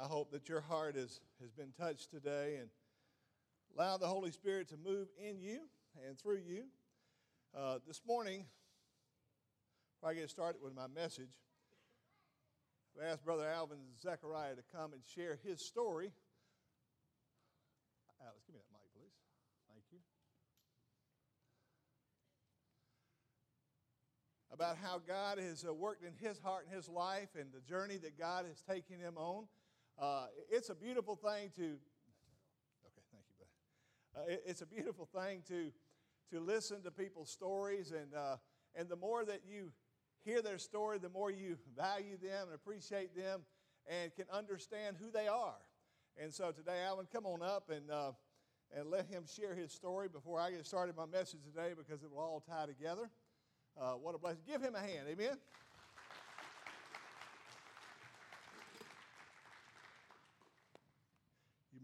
I hope that your heart is, has been touched today and allow the Holy Spirit to move in you and through you. Uh, this morning, before I get started with my message, I asked Brother Alvin Zechariah to come and share his story. Alex, give me that mic, please. Thank you. About how God has uh, worked in his heart and his life and the journey that God has taken him on. Uh, it's a beautiful thing to, okay, thank you, buddy. Uh, it, it's a beautiful thing to, to listen to people's stories, and, uh, and the more that you hear their story, the more you value them and appreciate them and can understand who they are. And so today, Alan, come on up and, uh, and let him share his story before I get started my message today because it will all tie together. Uh, what a blessing. Give him a hand. Amen.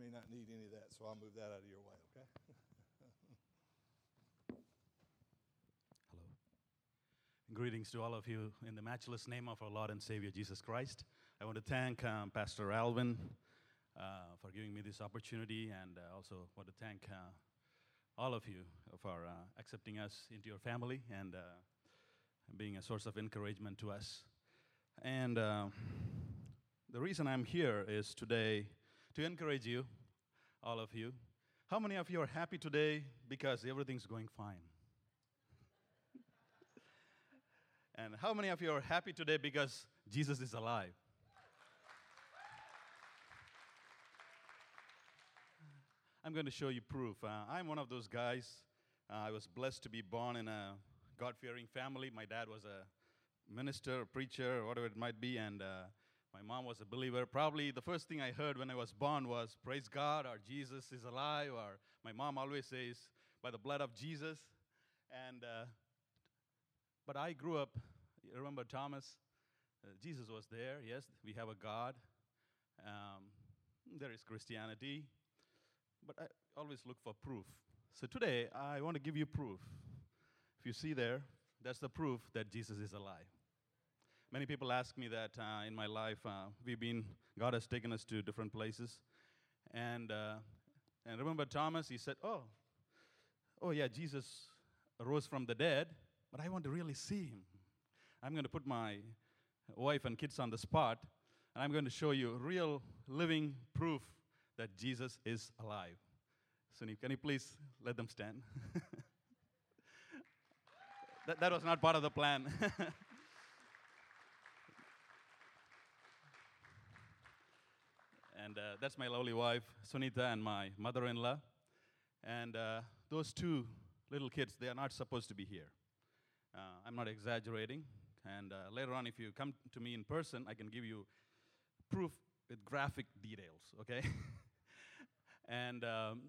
May not need any of that, so I'll move that out of your way, okay? Hello. Greetings to all of you in the matchless name of our Lord and Savior Jesus Christ. I want to thank um, Pastor Alvin uh, for giving me this opportunity, and uh, also want to thank uh, all of you for uh, accepting us into your family and uh, being a source of encouragement to us. And uh, the reason I'm here is today to encourage you, all of you. How many of you are happy today because everything's going fine? and how many of you are happy today because Jesus is alive? I'm going to show you proof. Uh, I'm one of those guys. Uh, I was blessed to be born in a God fearing family. My dad was a minister, preacher, whatever it might be, and uh, my mom was a believer. Probably the first thing I heard when I was born was, Praise God, or Jesus is alive, or my mom always says, By the blood of Jesus. And, uh, but I grew up, remember Thomas? Uh, Jesus was there, yes, we have a God. Um, there is Christianity, but I always look for proof. So today, I want to give you proof. If you see there, that's the proof that Jesus is alive. Many people ask me that uh, in my life. Uh, we've been, God has taken us to different places. And, uh, and remember Thomas, he said, Oh, oh yeah, Jesus rose from the dead, but I want to really see him. I'm going to put my wife and kids on the spot, and I'm going to show you real living proof that Jesus is alive. Sunny, can you please let them stand? that, that was not part of the plan. and uh, that's my lovely wife, Sunita, and my mother in law. And uh, those two little kids, they are not supposed to be here. Uh, I'm not exaggerating. And uh, later on, if you come to me in person, I can give you proof with graphic details, okay? and um,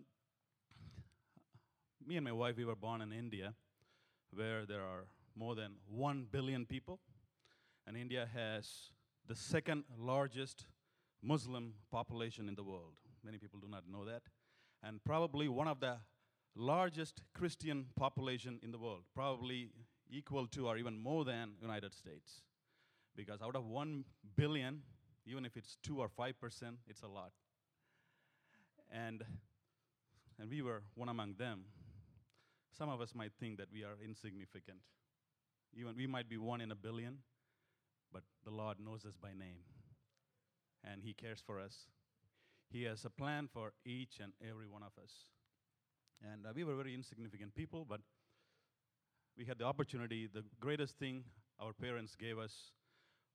me and my wife, we were born in India, where there are more than 1 billion people. And India has the second largest Muslim population in the world. Many people do not know that. And probably one of the largest Christian population in the world, probably equal to or even more than United States. Because out of 1 billion, even if it's 2 or 5%, it's a lot. And and we were one among them. Some of us might think that we are insignificant. Even we might be one in a billion, but the Lord knows us by name and He cares for us. He has a plan for each and every one of us. And uh, we were very insignificant people, but we had the opportunity. The greatest thing our parents gave us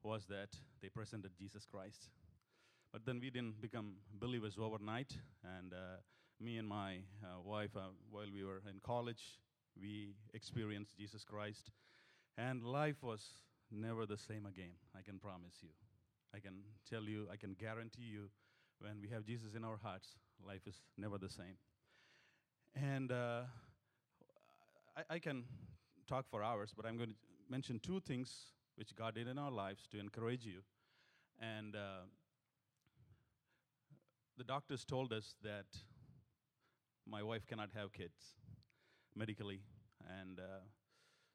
was that they presented Jesus Christ. But then we didn't become believers overnight. And uh, me and my uh, wife, uh, while we were in college, we experienced Jesus Christ. And life was never the same again, I can promise you. I can tell you, I can guarantee you, when we have Jesus in our hearts, life is never the same. And uh, I, I, can talk for hours, but I'm going to mention two things which God did in our lives to encourage you. And uh, the doctors told us that my wife cannot have kids medically. And uh,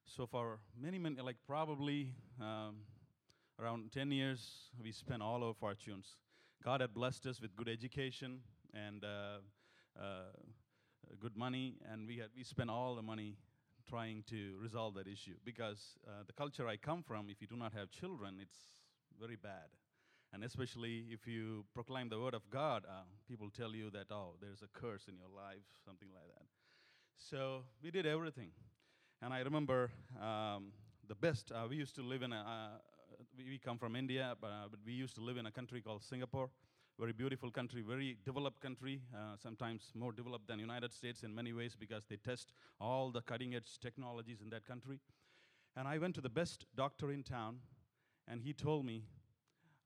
so, for many, many, like probably um, around 10 years, we spent all our fortunes God had blessed us with good education and uh, uh, good money, and we had we spent all the money trying to resolve that issue because uh, the culture I come from, if you do not have children, it's very bad. And especially if you proclaim the word of God, uh, people tell you that, oh, there's a curse in your life, something like that. So we did everything. And I remember um, the best, uh, we used to live in a, uh, we, come from India, but, uh, but we used to live in a country called Singapore. Very beautiful country, very developed country, uh, sometimes more developed than United States in many ways because they test all the cutting edge technologies in that country. And I went to the best doctor in town, and he told me,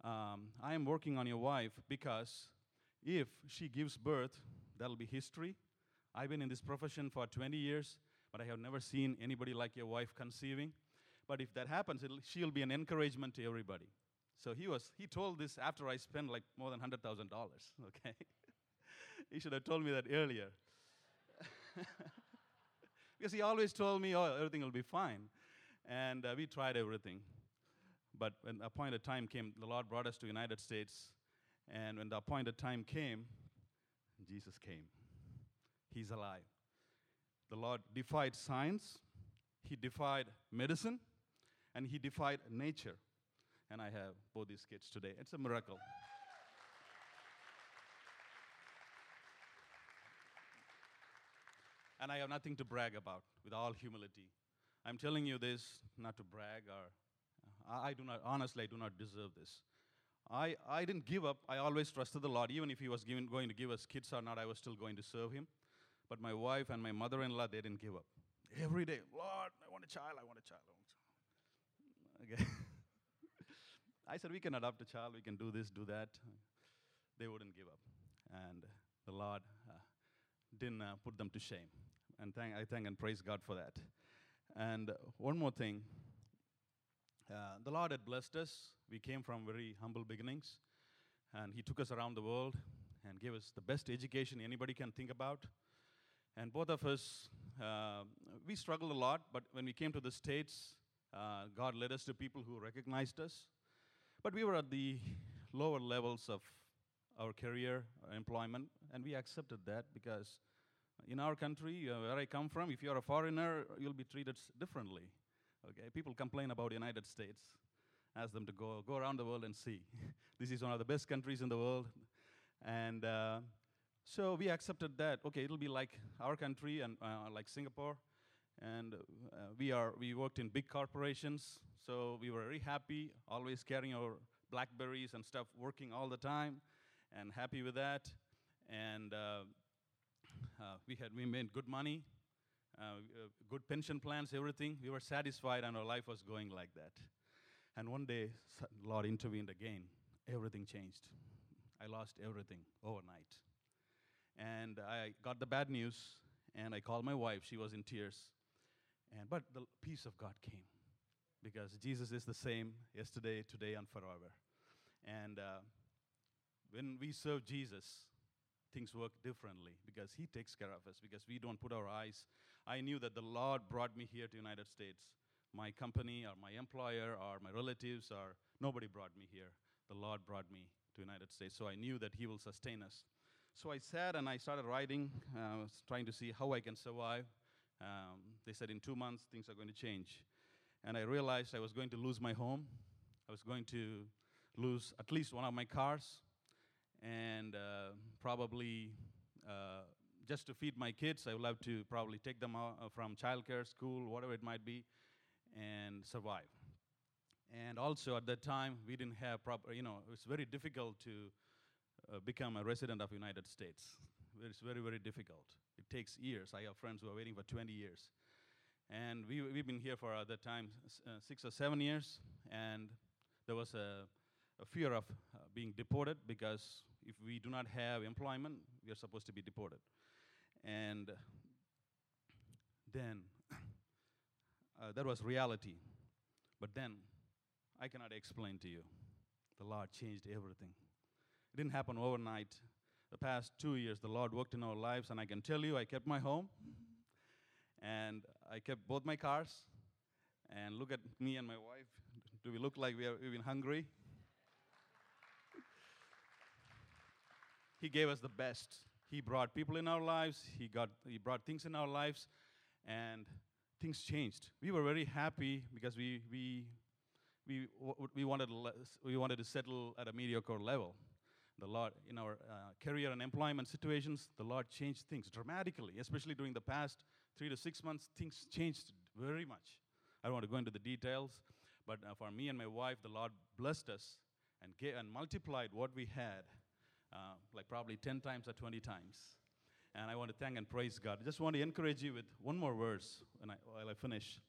um, I am working on your wife because if she gives birth, that'll be history. I've been in this profession for 20 years, but I have never seen anybody like your wife conceiving. But if that happens, she'll be an encouragement to everybody. So he was he told this after I spent like more than hundred thousand dollars. Okay, he should have told me that earlier. because he always told me, "Oh, everything will be fine," and uh, we tried everything. But when the appointed time came, the Lord brought us to United States, and when the appointed time came, Jesus came. He's alive. The Lord defied science, He defied medicine, and He defied nature. And I have both these kids today. It's a miracle. and I have nothing to brag about with all humility. I'm telling you this not to brag or uh, I, I do not, honestly, I do not deserve this. I, I didn't give up. I always trusted the Lord. Even if He was giving, going to give us kids or not, I was still going to serve Him. But my wife and my mother in law, they didn't give up. Every day, Lord, I want a child, I want a child. I want a child. Okay. I said, we can adopt a child, we can do this, do that. They wouldn't give up. And the Lord uh, didn't uh, put them to shame. And thank, I thank and praise God for that. And one more thing uh, the Lord had blessed us. We came from very humble beginnings. And He took us around the world and gave us the best education anybody can think about. And both of us, uh, we struggled a lot, but when we came to the States, uh, God led us to people who recognized us. But we were at the lower levels of our career, our employment, and we accepted that because in our country, uh, where I come from, if you're a foreigner, you'll be treated differently. Okay, people complain about the United States. Ask them to go go around the world and see. this is one of the best countries in the world, and uh, so we accepted that. Okay, it'll be like our country and uh, like Singapore, and uh, we are we worked in big corporations, so we were very happy, always carrying our Blackberries and stuff, working all the time, and happy with that. And uh, uh, we had we made good money, uh, good pension plans, everything. We were satisfied, and our life was going like that. And one day, Lord intervened again. Everything changed. I lost everything overnight. And I got the bad news, and I called my wife. She was in tears. And, but the peace of God came because Jesus is the same yesterday, today, and forever. And uh, when we serve Jesus, things work differently because He takes care of us, because we don't put our eyes. I knew that the Lord brought me here to United States. My company or my employer or my relatives or nobody brought me here. The Lord brought me to United States. So I knew that He will sustain us. So I sat and I started writing, uh, trying to see how I can survive. Um, they said in two months things are going to change. And I realized I was going to lose my home. I was going to lose at least one of my cars and uh, probably uh, just to feed my kids, I will have to probably take them out uh, from childcare, school, whatever it might be, and survive. And also at that time, we didn't have proper, you know, it's very difficult to uh, become a resident of United States. It's very, very difficult. Takes years. I have friends who are waiting for 20 years. And we, we've been here for, at that time, uh, six or seven years, and there was a, a fear of uh, being deported because if we do not have employment, we are supposed to be deported. And then uh, that was reality. But then I cannot explain to you. The Lord changed everything. It didn't happen overnight. The past two years, the Lord worked in our lives, and I can tell you, I kept my home, and I kept both my cars. And look at me and my wife. Do we look like we are even hungry? He gave us the best. He brought people in our lives, He, got, he brought things in our lives, and things changed. We were very happy because we, we, we, we, wanted, we wanted to settle at a mediocre level. The Lord, in our uh, career and employment situations, the Lord changed things dramatically, especially during the past three to six months. Things changed very much. I don't want to go into the details, but uh, for me and my wife, the Lord blessed us and, gave, and multiplied what we had, uh, like probably 10 times or 20 times. And I want to thank and praise God. I just want to encourage you with one more verse I, while I finish.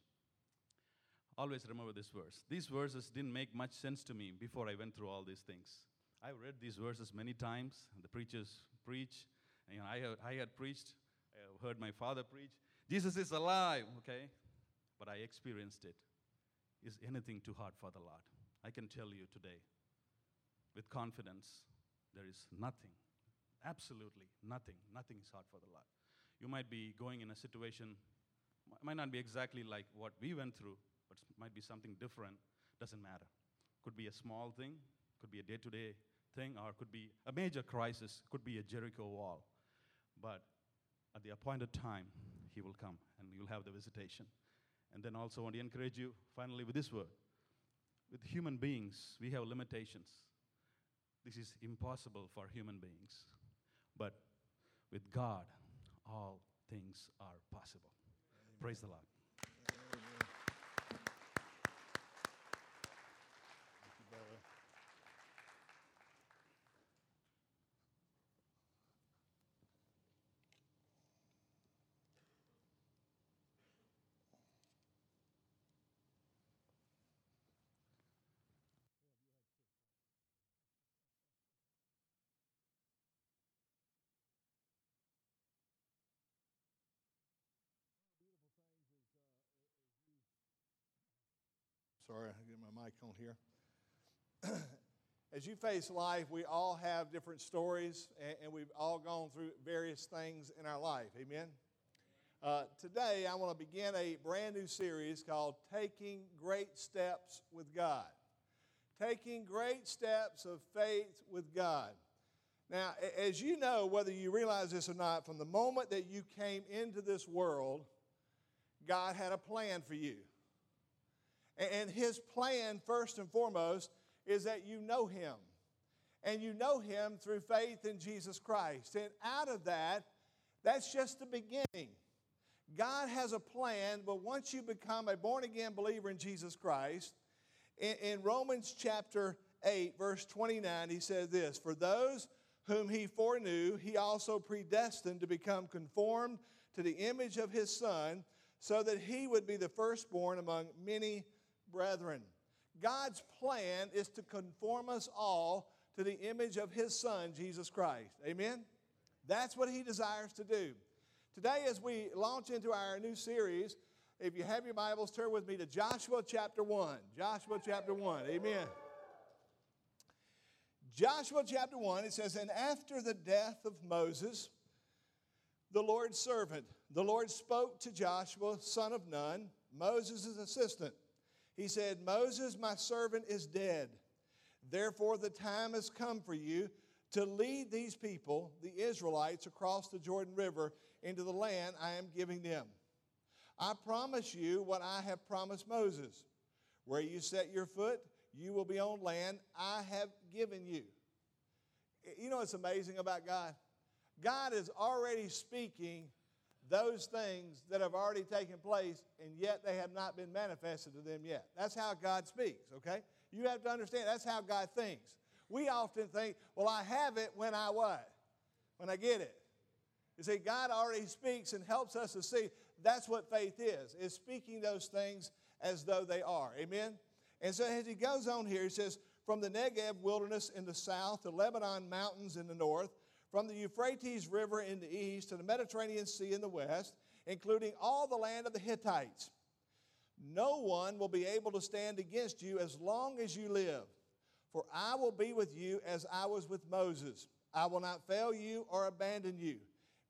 Always remember this verse. These verses didn't make much sense to me before I went through all these things. I've read these verses many times. The preachers preach. And, you know, I, I had preached, I heard my father preach. Jesus is alive, okay? But I experienced it. Is anything too hard for the Lord? I can tell you today with confidence there is nothing, absolutely nothing, nothing is hard for the Lord. You might be going in a situation, might not be exactly like what we went through, but might be something different, doesn't matter. Could be a small thing, could be a day to day thing, or could be a major crisis, could be a Jericho wall. But at the appointed time, He will come and you'll have the visitation. And then also, want to encourage you finally with this word. With human beings, we have limitations. This is impossible for human beings. But with God, all things are possible. Amen. Praise the Lord. Sorry, I get my mic on here. As you face life, we all have different stories, and, we've all gone through various things in our life. Amen. Uh, today, I want to begin a brand new series called Taking Great Steps with God. Taking Great Steps of Faith with God. Now, as you know, whether you realize this or not, from the moment that you came into this world, God had a plan for you. And his plan, first and foremost, is that you know him. And you know him through faith in Jesus Christ. And out of that, that's just the beginning. God has a plan, but once you become a born again believer in Jesus Christ, in, Romans chapter 8, verse 29, he says this For those whom he foreknew, he also predestined to become conformed to the image of his Son, so that he would be the firstborn among many brethren. God's plan is to conform us all to the image of His Son, Jesus Christ. Amen? That's what He desires to do. Today, as we launch into our new series, if you have your Bibles, turn with me to Joshua chapter 1. Joshua chapter 1. Amen. Joshua chapter 1, it says, And after the death of Moses, the Lord's servant, the Lord spoke to Joshua, son of Nun, Moses' assistant he said, Moses, my servant, is dead. Therefore, the time has come for you to lead these people, the Israelites, across the Jordan River into the land I am giving them. I promise you what I have promised Moses. Where you set your foot, you will be on land I have given you. You know what's amazing about God? God is already speaking those things that have already taken place, and yet they have not been manifested to them yet. That's how God speaks, okay? You have to understand that's how God thinks. We often think, well, I have it when I what? When I get it. You see, God already speaks and helps us to see that's what faith is, is speaking those things as though they are. Amen? And so as he goes on here, he says, from the Negev wilderness in the south, the Lebanon mountains in the north, from the Euphrates River in the east to the Mediterranean Sea in the west, including all the land of the Hittites. No one will be able to stand against you as long as you live. For I will be with you as I was with Moses. I will not fail you or abandon you.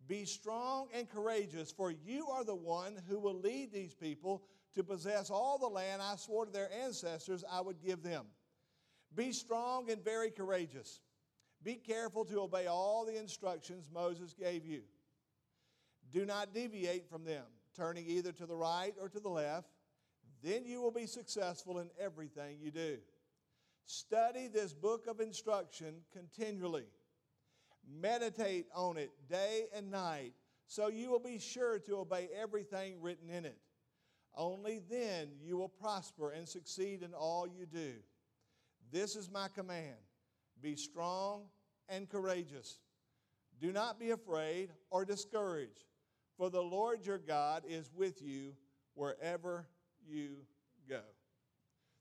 Be strong and courageous, for you are the one who will lead these people to possess all the land I swore to their ancestors I would give them. Be strong and very courageous. Be careful to obey all the instructions Moses gave you. Do not deviate from them, turning either to the right or to the left. Then you will be successful in everything you do. Study this book of instruction continually. Meditate on it day and night, so you will be sure to obey everything written in it. Only then you will prosper and succeed in all you do. This is my command be strong and courageous. Do not be afraid or discouraged, for the Lord your God is with you wherever you go.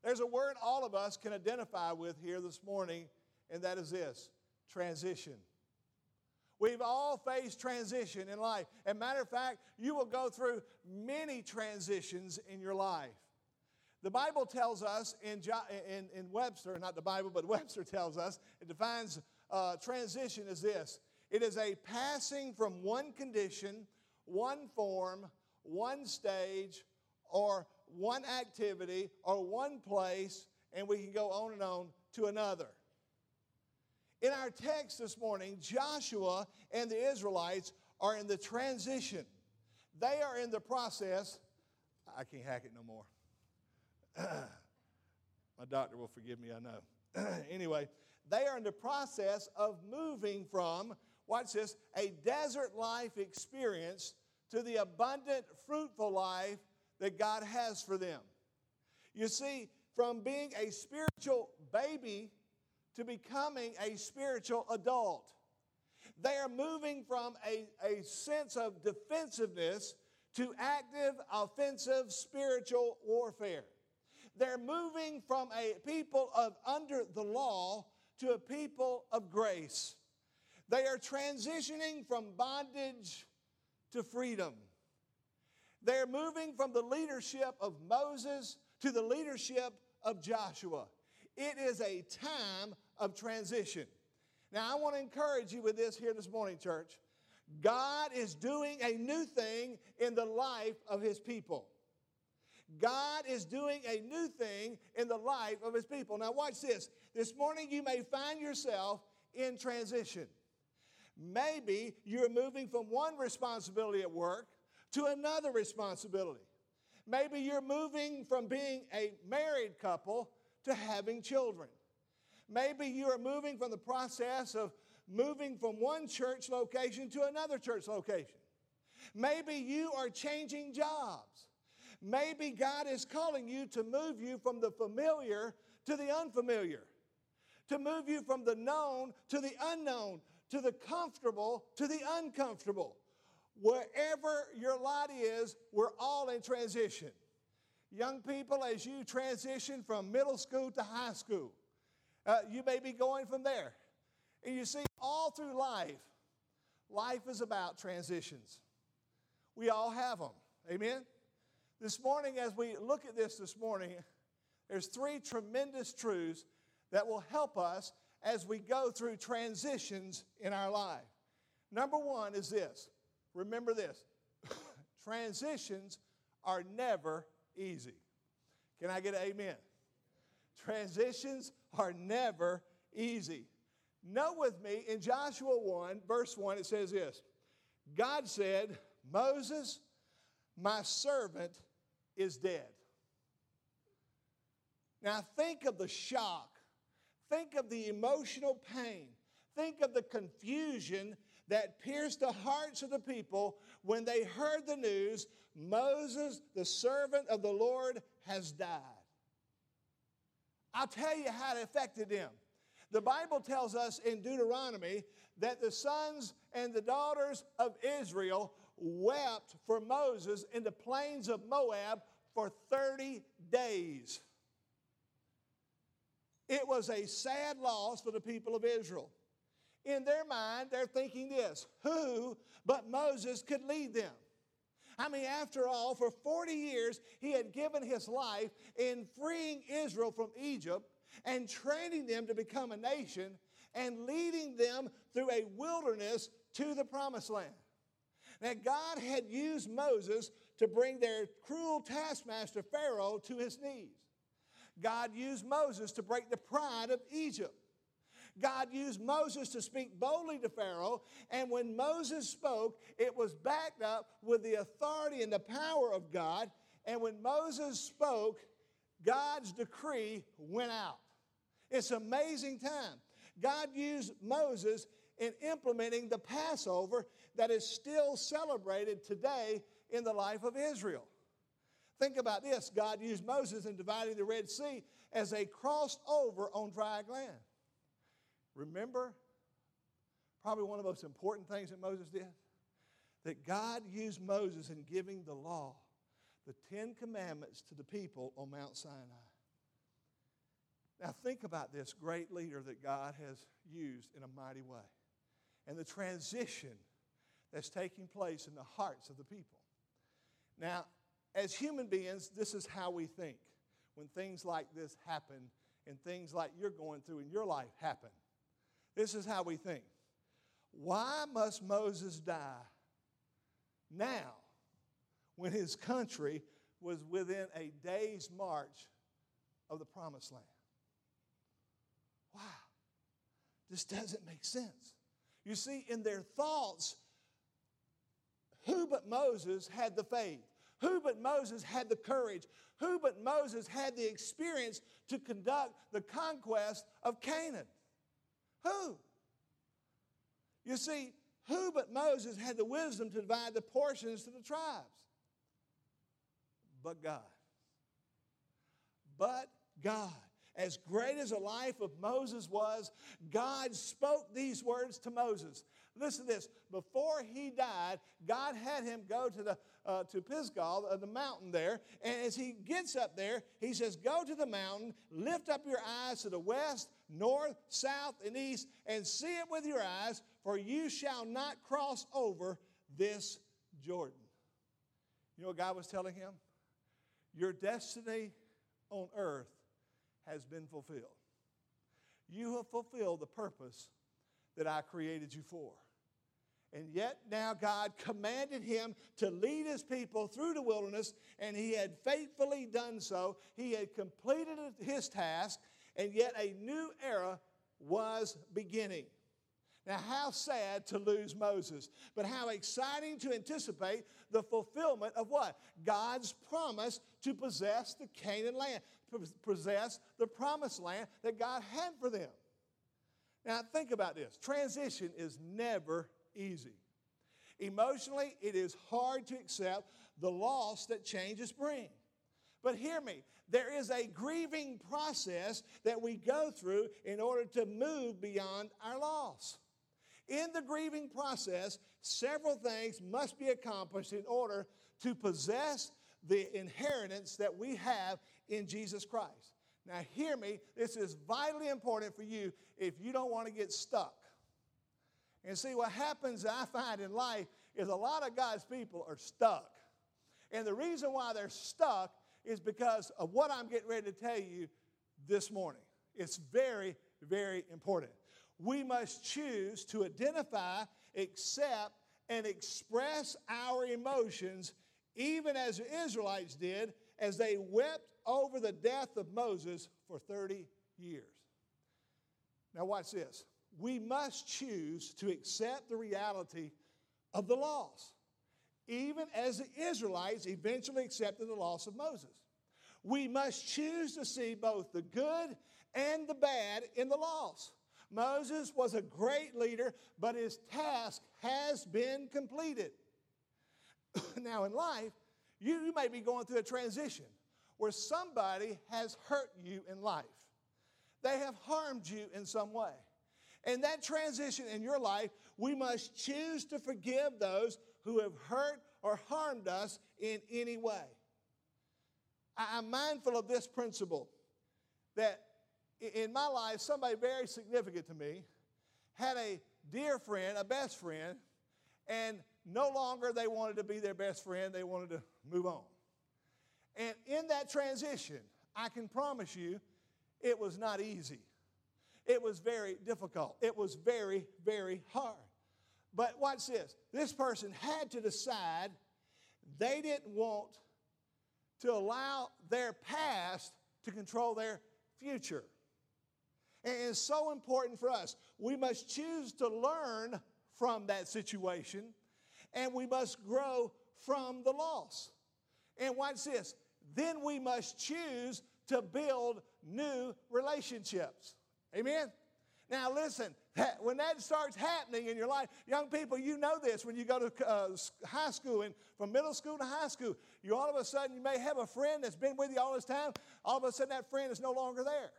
There's a word all of us can identify with here this morning, and that is this transition. We've all faced transition in life. As a matter of fact, you will go through many transitions in your life. The Bible tells us in, in, in Webster, not the Bible, but Webster tells us, it defines uh, transition as this it is a passing from one condition, one form, one stage, or one activity, or one place, and we can go on and on to another. In our text this morning, Joshua and the Israelites are in the transition. They are in the process. I can't hack it no more. My doctor will forgive me, I know. anyway, they are in the process of moving from, watch this, a desert life experience to the abundant, fruitful life that God has for them. You see, from being a spiritual baby to becoming a spiritual adult. They are moving from a, a sense of defensiveness to active, offensive spiritual warfare. They're moving from a people of under the law to a people of grace. They are transitioning from bondage to freedom. They're moving from the leadership of Moses to the leadership of Joshua. It is a time of transition. Now, I want to encourage you with this here this morning, church. God is doing a new thing in the life of his people. God is doing a new thing in the life of his people. Now, watch this. This morning, you may find yourself in transition. Maybe you're moving from one responsibility at work to another responsibility. Maybe you're moving from being a married couple to having children. Maybe you are moving from the process of moving from one church location to another church location. Maybe you are changing jobs. Maybe God is calling you to move you from the familiar to the unfamiliar, to move you from the known to the unknown, to the comfortable to the uncomfortable. Wherever your lot is, we're all in transition. Young people, as you transition from middle school to high school, uh, you may be going from there. And you see, all through life, life is about transitions. We all have them. Amen? This morning, as we look at this this morning, there's three tremendous truths that will help us as we go through transitions in our life. Number one is this remember this transitions are never easy. Can I get an amen? Transitions are never easy. Note with me in Joshua 1, verse 1, it says this God said, Moses, my servant, is dead. Now think of the shock, think of the emotional pain, think of the confusion that pierced the hearts of the people when they heard the news Moses, the servant of the Lord, has died. I'll tell you how it affected them. The Bible tells us in Deuteronomy that the sons and the daughters of Israel wept for Moses in the plains of Moab for 30 days. It was a sad loss for the people of Israel. In their mind, they're thinking this who but Moses could lead them? I mean, after all, for 40 years, he had given his life in freeing Israel from Egypt and training them to become a nation and leading them through a wilderness to the promised land. Now, God had used Moses to bring their cruel taskmaster Pharaoh to his knees. God used Moses to break the pride of Egypt. God used Moses to speak boldly to Pharaoh, and when Moses spoke, it was backed up with the authority and the power of God. And when Moses spoke, God's decree went out. It's amazing time. God used Moses in implementing the Passover that is still celebrated today in the life of Israel. Think about this God used Moses in dividing the Red Sea as they crossed over on dry land. Remember, probably one of the most important things that Moses did? That God used Moses in giving the law, the Ten Commandments to the people on Mount Sinai. Now, think about this great leader that God has used in a mighty way and the transition that's taking place in the hearts of the people. Now, as human beings, this is how we think when things like this happen and things like you're going through in your life happen. This is how we think. Why must Moses die now when his country was within a day's march of the promised land? Wow. This doesn't make sense. You see, in their thoughts, who but Moses had the faith? Who but Moses had the courage? Who but Moses had the experience to conduct the conquest of Canaan? Who? You see, who but Moses had the wisdom to divide the portions to the tribes? But God. But God. As great as the life of Moses was, God spoke these words to Moses. Listen to this. Before he died, God had him go to the uh, to Pisgah, uh, the mountain there. And as he gets up there, he says, Go to the mountain, lift up your eyes to the west, north, south, and east, and see it with your eyes, for you shall not cross over this Jordan. You know what God was telling him? Your destiny on earth has been fulfilled. You have fulfilled the purpose that I created you for. And yet now God commanded him to lead his people through the wilderness, and he had faithfully done so. He had completed his task, and yet a new era was beginning. Now, how sad to lose Moses, but how exciting to anticipate the fulfillment of what? God's promise to possess the Canaan land, possess the promised land that God had for them. Now, think about this transition is never easy. Emotionally, it is hard to accept the loss that changes bring. But hear me, there is a grieving process that we go through in order to move beyond our loss. In the grieving process, several things must be accomplished in order to possess the inheritance that we have in Jesus Christ. Now, hear me, this is vitally important for you if you don't want to get stuck. And see, what happens, I find in life, is a lot of God's people are stuck. And the reason why they're stuck is because of what I'm getting ready to tell you this morning. It's very, very important. We must choose to identify, accept, and express our emotions, even as the Israelites did as they wept over the death of Moses for 30 years. Now, watch this we must choose to accept the reality of the loss, even as the Israelites eventually accepted the loss of Moses. We must choose to see both the good and the bad in the loss. Moses was a great leader, but his task has been completed. now, in life, you, you may be going through a transition where somebody has hurt you in life. They have harmed you in some way. In that transition in your life, we must choose to forgive those who have hurt or harmed us in any way. I'm mindful of this principle that in my life, somebody very significant to me had a dear friend, a best friend, and no longer they wanted to be their best friend, they wanted to move on. And in that transition, I can promise you, it was not easy. It was very difficult. It was very, very hard. But watch this this person had to decide they didn't want to allow their past to control their future. And it's so important for us. We must choose to learn from that situation, and we must grow from the loss. And watch this. Then we must choose to build new relationships. Amen? Now, listen, when that starts happening in your life, young people, you know this when you go to uh, high school and from middle school to high school, you all of a sudden you may have a friend that's been with you all this time. All of a sudden, that friend is no longer there.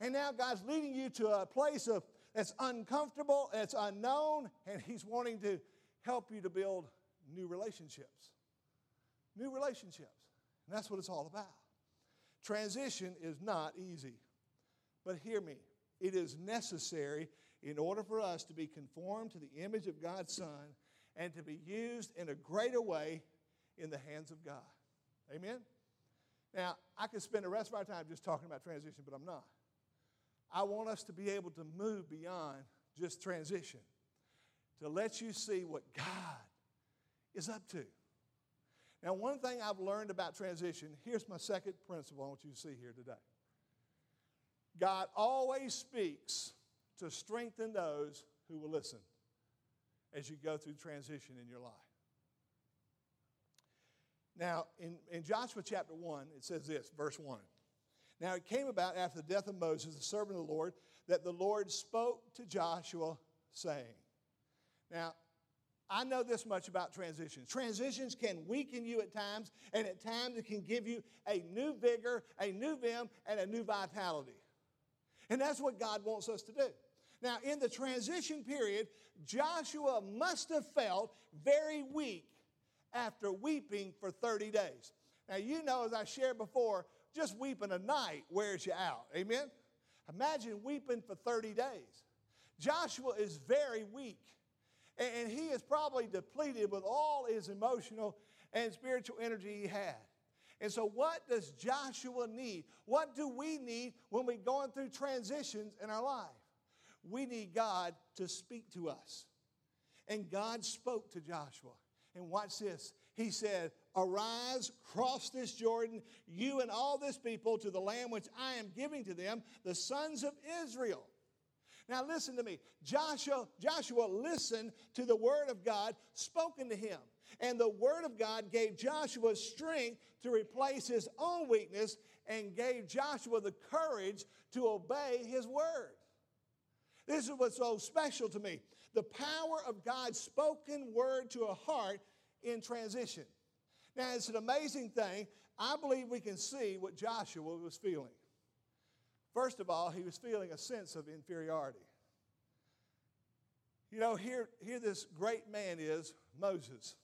And now God's leading you to a place of that's uncomfortable, it's unknown, and He's wanting to help you to build new relationships. New relationships. And that's what it's all about. Transition is not easy. But hear me, it is necessary in order for us to be conformed to the image of God's Son and to be used in a greater way in the hands of God. Amen? Now, I could spend the rest of our time just talking about transition, but I'm not. I want us to be able to move beyond just transition, to let you see what God is up to. Now, one thing I've learned about transition, here's my second principle I want you to see here today. God always speaks to strengthen those who will listen as you go through transition in your life. Now, in, in Joshua chapter 1, it says this, verse 1. Now it came about after the death of Moses, the servant of the Lord, that the Lord spoke to Joshua, saying, Now, I know this much about transitions. Transitions can weaken you at times, and at times it can give you a new vigor, a new vim, and a new vitality. And that's what God wants us to do. Now, in the transition period, Joshua must have felt very weak after weeping for 30 days. Now, you know, as I shared before, just weeping a night wears you out. Amen? Imagine weeping for 30 days. Joshua is very weak, and he is probably depleted with all his emotional and spiritual energy he had. And so, what does Joshua need? What do we need when we're going through transitions in our life? We need God to speak to us. And God spoke to Joshua. And watch this. He said, Arise, cross this Jordan, you and all this people, to the land which I am giving to them, the sons of Israel. Now listen to me. Joshua, Joshua listened to the word of God spoken to him. And the word of God gave Joshua strength to replace his own weakness and gave Joshua the courage to obey his word. This is what's so special to me. The power of God's spoken word to a heart in transition. Now, it's an amazing thing. I believe we can see what Joshua was feeling. First of all, he was feeling a sense of inferiority. You know, here, here this great man is, Moses.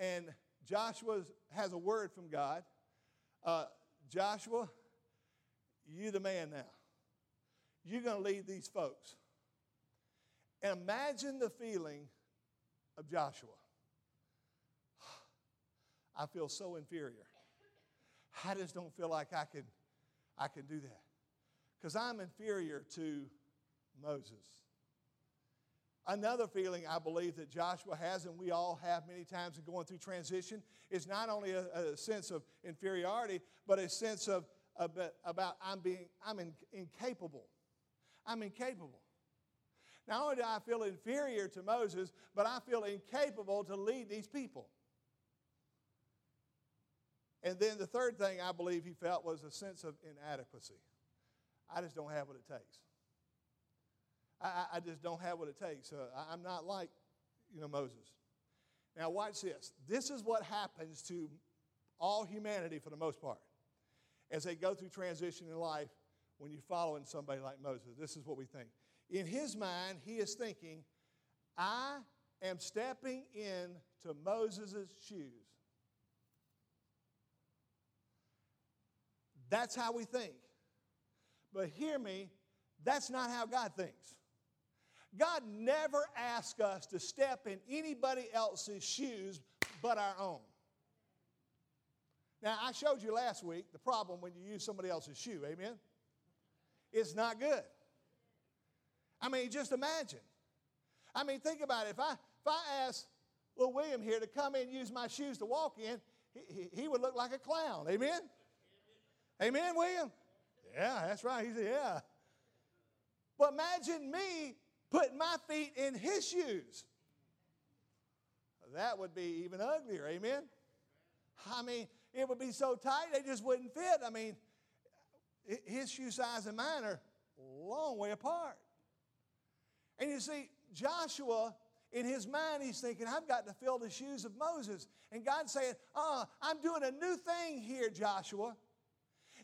And Joshua has a word from God. Uh, Joshua, you're the man now. You're going to lead these folks. And imagine the feeling of Joshua. I feel so inferior. I just don't feel like I can, I can do that. Because I'm inferior to Moses. Another feeling I believe that Joshua has, and we all have many times in going through transition, is not only a, a sense of inferiority, but a sense of, about I'm being I'm in, incapable. I'm incapable. Not only do I feel inferior to Moses, but I feel incapable to lead these people. And then the third thing I believe he felt was a sense of inadequacy. I just don't have what it takes. I, I just don't have what it takes. Uh, I'm not like, you know, Moses. Now, watch this. This is what happens to all humanity for the most part as they go through transition in life when you're following somebody like Moses. This is what we think. In his mind, he is thinking, I am stepping into Moses' shoes. That's how we think. But hear me, that's not how God thinks. God never asks us to step in anybody else's shoes but our own. Now, I showed you last week the problem when you use somebody else's shoe, amen? It's not good. I mean, just imagine. I mean, think about it. If I, if I ask little William here to come in and use my shoes to walk in, he, he, he would look like a clown, amen? Amen, William? Yeah, that's right. He said, Yeah. But imagine me putting my feet in his shoes. That would be even uglier, amen? I mean, it would be so tight they just wouldn't fit. I mean, his shoe size and mine are a long way apart. And you see, Joshua, in his mind, he's thinking, I've got to fill the shoes of Moses. And God's saying, uh, I'm doing a new thing here, Joshua.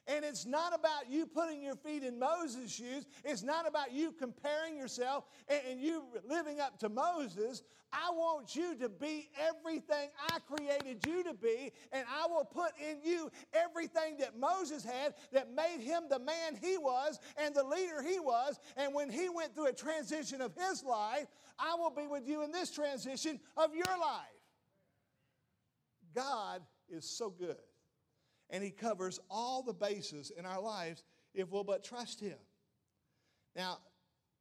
And it's not about you putting your feet in Moses' shoes. It's not about you comparing yourself and, and, you living up to Moses. I want you to be everything I created you to be, and I will put in you everything that Moses had that made him the man he was and the leader he was. And when he went through a transition of his life, I will be with you in this transition of your life. God is so good and He covers all the bases in our lives if we'll but trust Him. Now,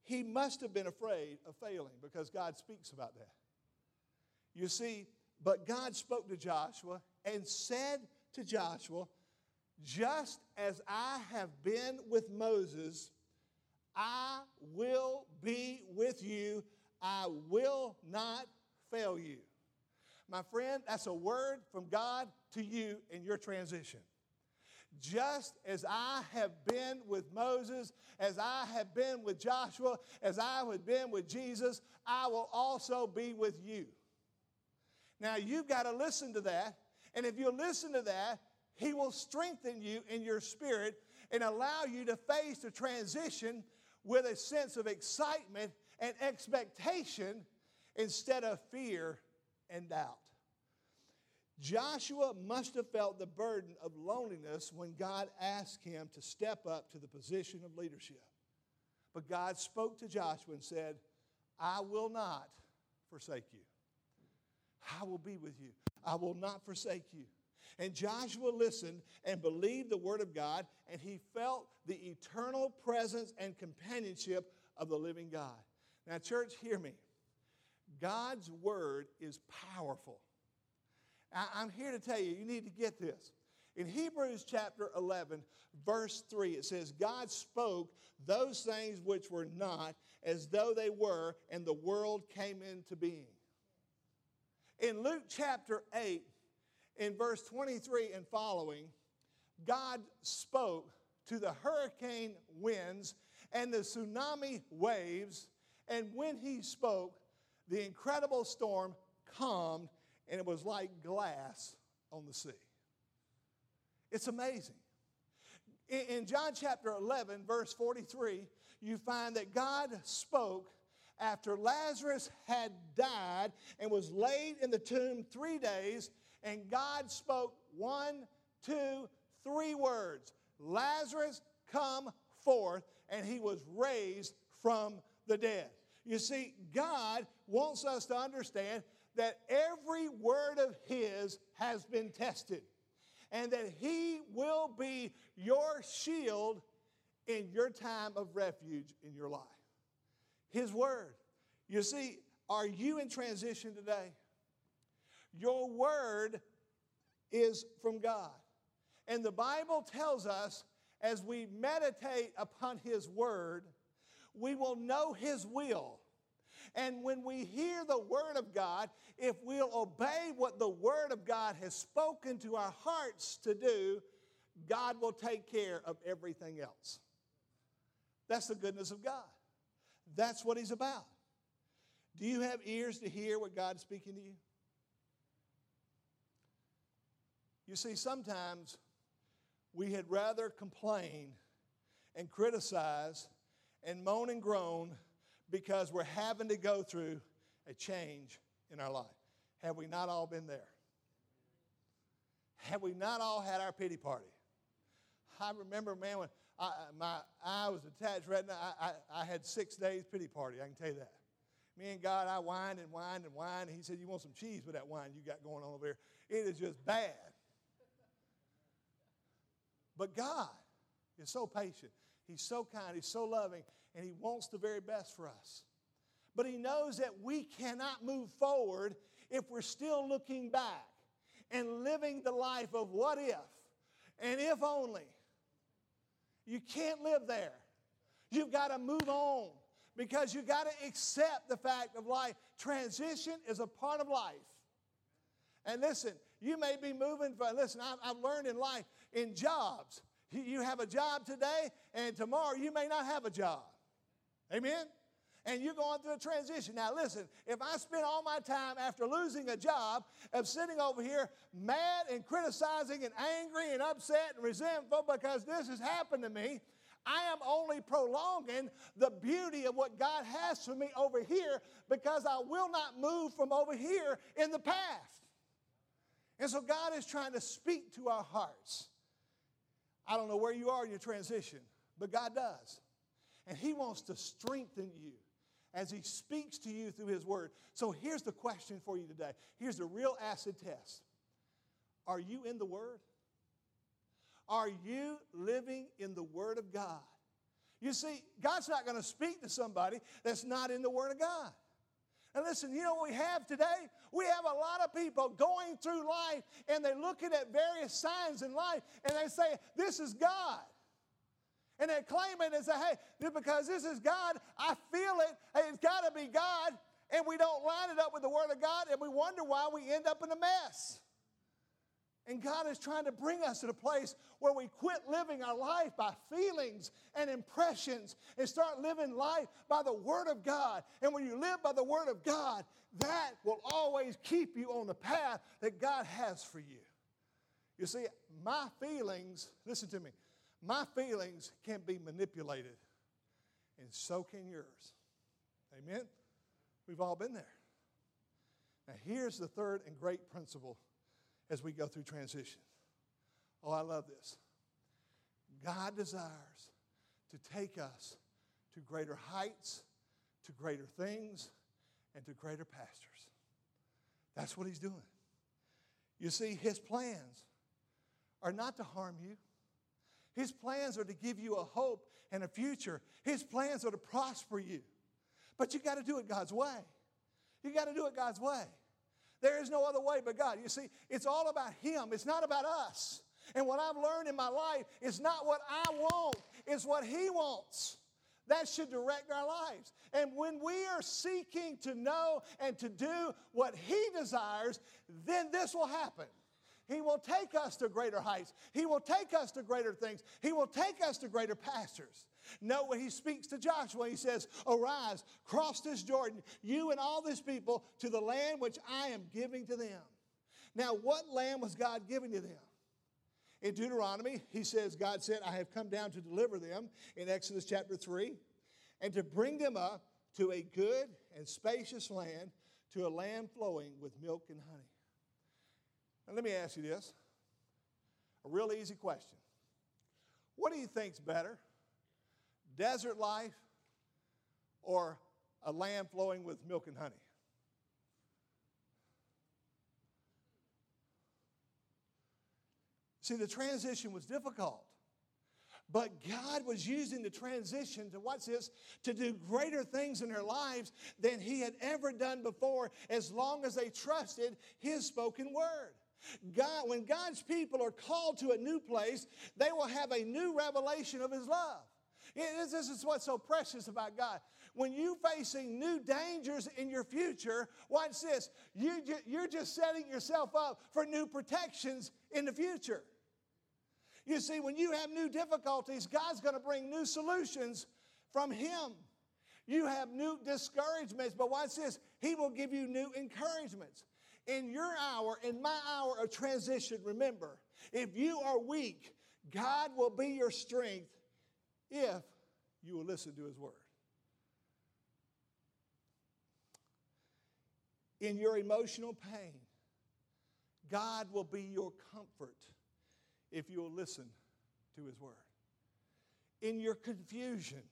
he must have been afraid of failing because God speaks about that. You see, but God spoke to Joshua and said to Joshua, Just as I have been with Moses, I will be with you. I will not fail you. My friend, that's a word from God to you in your transition. Just as I have been with Moses, as I have been with Joshua, as I have been with Jesus, I will also be with you. Now, you've got to listen to that. And if you listen to that, He will strengthen you in your spirit and allow you to face the transition with a sense of excitement and expectation instead of fear and doubt. Joshua must have felt the burden of loneliness when God asked him to step up to the position of leadership. But God spoke to Joshua and said, I will not forsake you. I will be with you. I will not forsake you. And Joshua listened and believed the word of God, and he felt the eternal presence and companionship of the living God. Now, church, hear me. God's word is powerful. I'm here to tell you, you need to get this. In Hebrews chapter 11, verse 3, it says, God spoke those things which were not as though they were, and the world came into being. In Luke chapter 8, in verse 23 and following, God spoke to the hurricane winds and the tsunami waves, and when he spoke, the incredible storm calmed and it was like glass on the sea. It's amazing. In, John chapter 11, verse 43, you find that God spoke after Lazarus had died and was laid in the tomb three days, and God spoke one, two, three words Lazarus, come forth, and he was raised from the dead. You see, God wants us to understand that every word of His has been tested and that He will be your shield in your time of refuge in your life. His word. You see, are you in transition today? Your word is from God. And the Bible tells us as we meditate upon His word, we will know His will and when we hear the Word of God, if we'll obey what the Word of God has spoken to our hearts to do, God will take care of everything else. That's the goodness of God. That's what He's about. Do you have ears to hear what God's speaking to you? You see, sometimes we had rather complain and criticize and moan and groan because we're having to go through a change in our life. Have we not all been there? Have we not all had our pity party? I remember, man, when I, my eye was attached retina, I, I, I, had six days pity party, I can tell you that. Me and God, I whined and whined and whined. And he said, You want some cheese with that wine you got going on over there? It is just bad. But God is so patient. He's so kind. He's so loving and He wants the very best for us. But He knows that we cannot move forward if we're still looking back and living the life of what if and if only. You can't live there. You've got to move on because you've got to accept the fact of life. Transition is a part of life. And listen, you may be moving for, listen, I've learned in life, in jobs, you have a job today, and tomorrow you may not have a job. Amen? And you're going through a transition. Now, listen, if I spend all my time after losing a job of sitting over here mad and criticizing and angry and upset and resentful because this has happened to me, I am only prolonging the beauty of what God has for me over here because I will not move from over here in the past. And so God is trying to speak to our hearts. I don't know where you are in your transition, but God does. And He wants to strengthen you as He speaks to you through His Word. So here's the question for you today. Here's the real acid test Are you in the Word? Are you living in the Word of God? You see, God's not going to speak to somebody that's not in the Word of God. And listen, you know what we have today? We have a lot of people going through life and they're looking at various signs in life and they say, This is God. And they claim it and say, Hey, because this is God, I feel it. It's got to be God. And we don't line it up with the Word of God and we wonder why we end up in a mess. And God is trying to bring us to a place where we quit living our life by feelings and impressions and start living life by the Word of God. And when you live by the Word of God, that will always keep you on the path that God has for you. You see, my feelings, listen to me, my feelings can be manipulated, and so can yours. Amen? We've all been there. Now, here's the third and great principle as we go through transition. Oh, I love this. God desires to take us to greater heights, to greater things, and to greater pastures. That's what He's doing. You see, His plans are not to harm you, His plans are to give you a hope and a future. His plans are to prosper you. But you got to do it God's way. You got to do it God's way. There is no other way but God. You see, it's all about Him, it's not about us. And what I've learned in my life is not what I want, it's what He wants. That should direct our lives. And when we are seeking to know and to do what He desires, then this will happen. He will take us to greater heights. He will take us to greater things. He will take us to greater pastures. Note when he speaks to Joshua, he says, Arise, cross this Jordan, you and all this people, to the land which I am giving to them. Now, what land was God giving to them? In Deuteronomy, he says, God said, I have come down to deliver them in Exodus chapter 3 and to bring them up to a good and spacious land, to a land flowing with milk and honey. Now, let me ask you this a real easy question. What do you think's better? desert life or a land flowing with milk and honey? See, the transition was difficult. But God was using the transition to, what's this, to do greater things in their lives than He had ever done before as long as they trusted His spoken word. God, when God's people are called to a new place, they will have a new revelation of His love. This is what's so precious about God. When you're facing new dangers in your future, watch this. You, you're just setting yourself up for new protections in the future. You see, when you have new difficulties, God's going to bring new solutions from Him. You have new discouragements, but watch this. He will give you new encouragements. In your hour, in my hour of transition, remember, if you are weak, God will be your strength if you will listen to his word. In your emotional pain, God will be your comfort if you will listen to his word. In your confusion,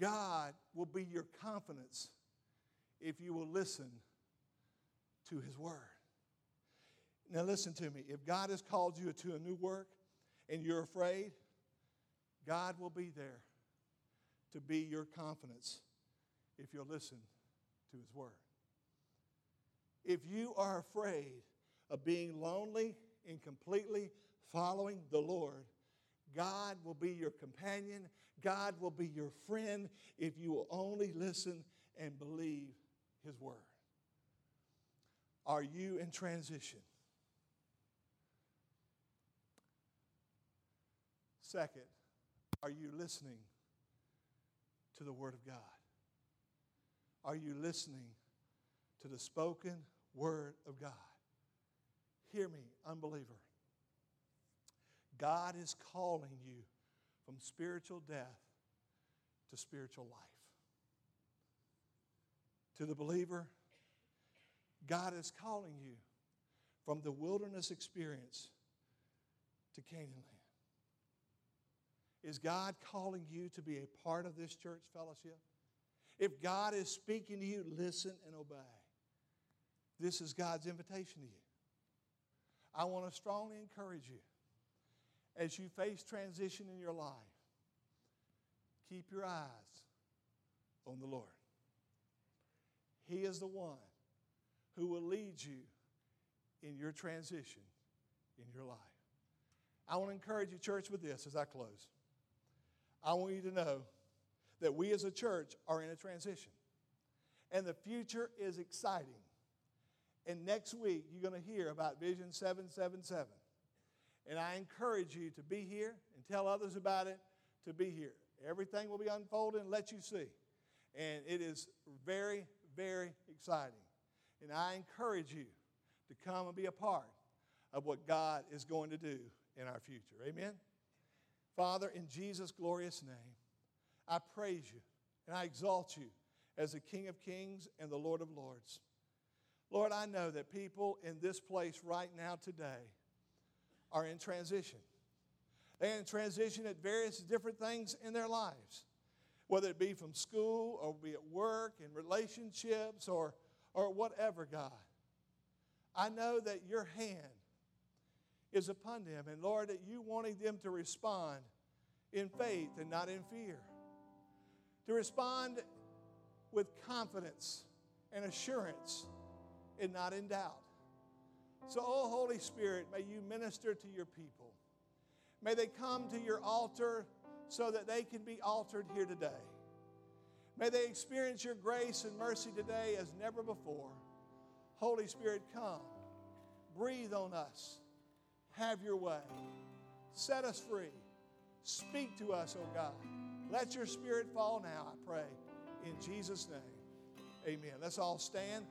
God will be your confidence if you will listen to his word. Now, listen to me. If God has called you to a new work and you're afraid, God will be there to be your confidence if you'll listen to His Word. If you are afraid of being lonely and completely following the Lord, God will be your companion. God will be your friend if you will only listen and believe His word. Are you in transition? Second, are you listening to the Word of God? Are you listening to the spoken Word of God? Hear me, unbeliever. God is calling you from spiritual death to spiritual life. To the believer, God is calling you from the wilderness experience to Canaan land. Is God calling you to be a part of this church fellowship? If God is speaking to you, listen and obey. This is God's invitation to you. I want to strongly encourage you as you face transition in your life, keep your eyes on the Lord. He is the one who will lead you in your transition in your life. I want to encourage you, church, with this as I close. I want you to know that we as a church are in a transition. And the future is exciting. And next week, you're going to hear about Vision 777. And I encourage you to be here and tell others about it, to be here. Everything will be unfolded and let you see. And it is very, very exciting. And I encourage you to come and be a part of what God is going to do in our future. Amen? Father, in Jesus' glorious name, I praise you and I exalt you as the King of kings and the Lord of lords. Lord, I know that people in this place right now today are in transition. They're in transition at various different things in their lives, whether it be from school or be at work, in relationships, or, or whatever, God. I know that your hand is upon them. And Lord, that you wanted them to respond in faith and not in fear. To respond with confidence and assurance and not in doubt. So, oh Holy Spirit, may you minister to your people. May they come to your altar so that they can be altered here today. May they experience your grace and mercy today as never before. Holy Spirit, come. Breathe on us. Have your way. Set us free. Speak to us, oh God. Let your spirit fall now, I pray. In Jesus' name, amen. Let's all stand.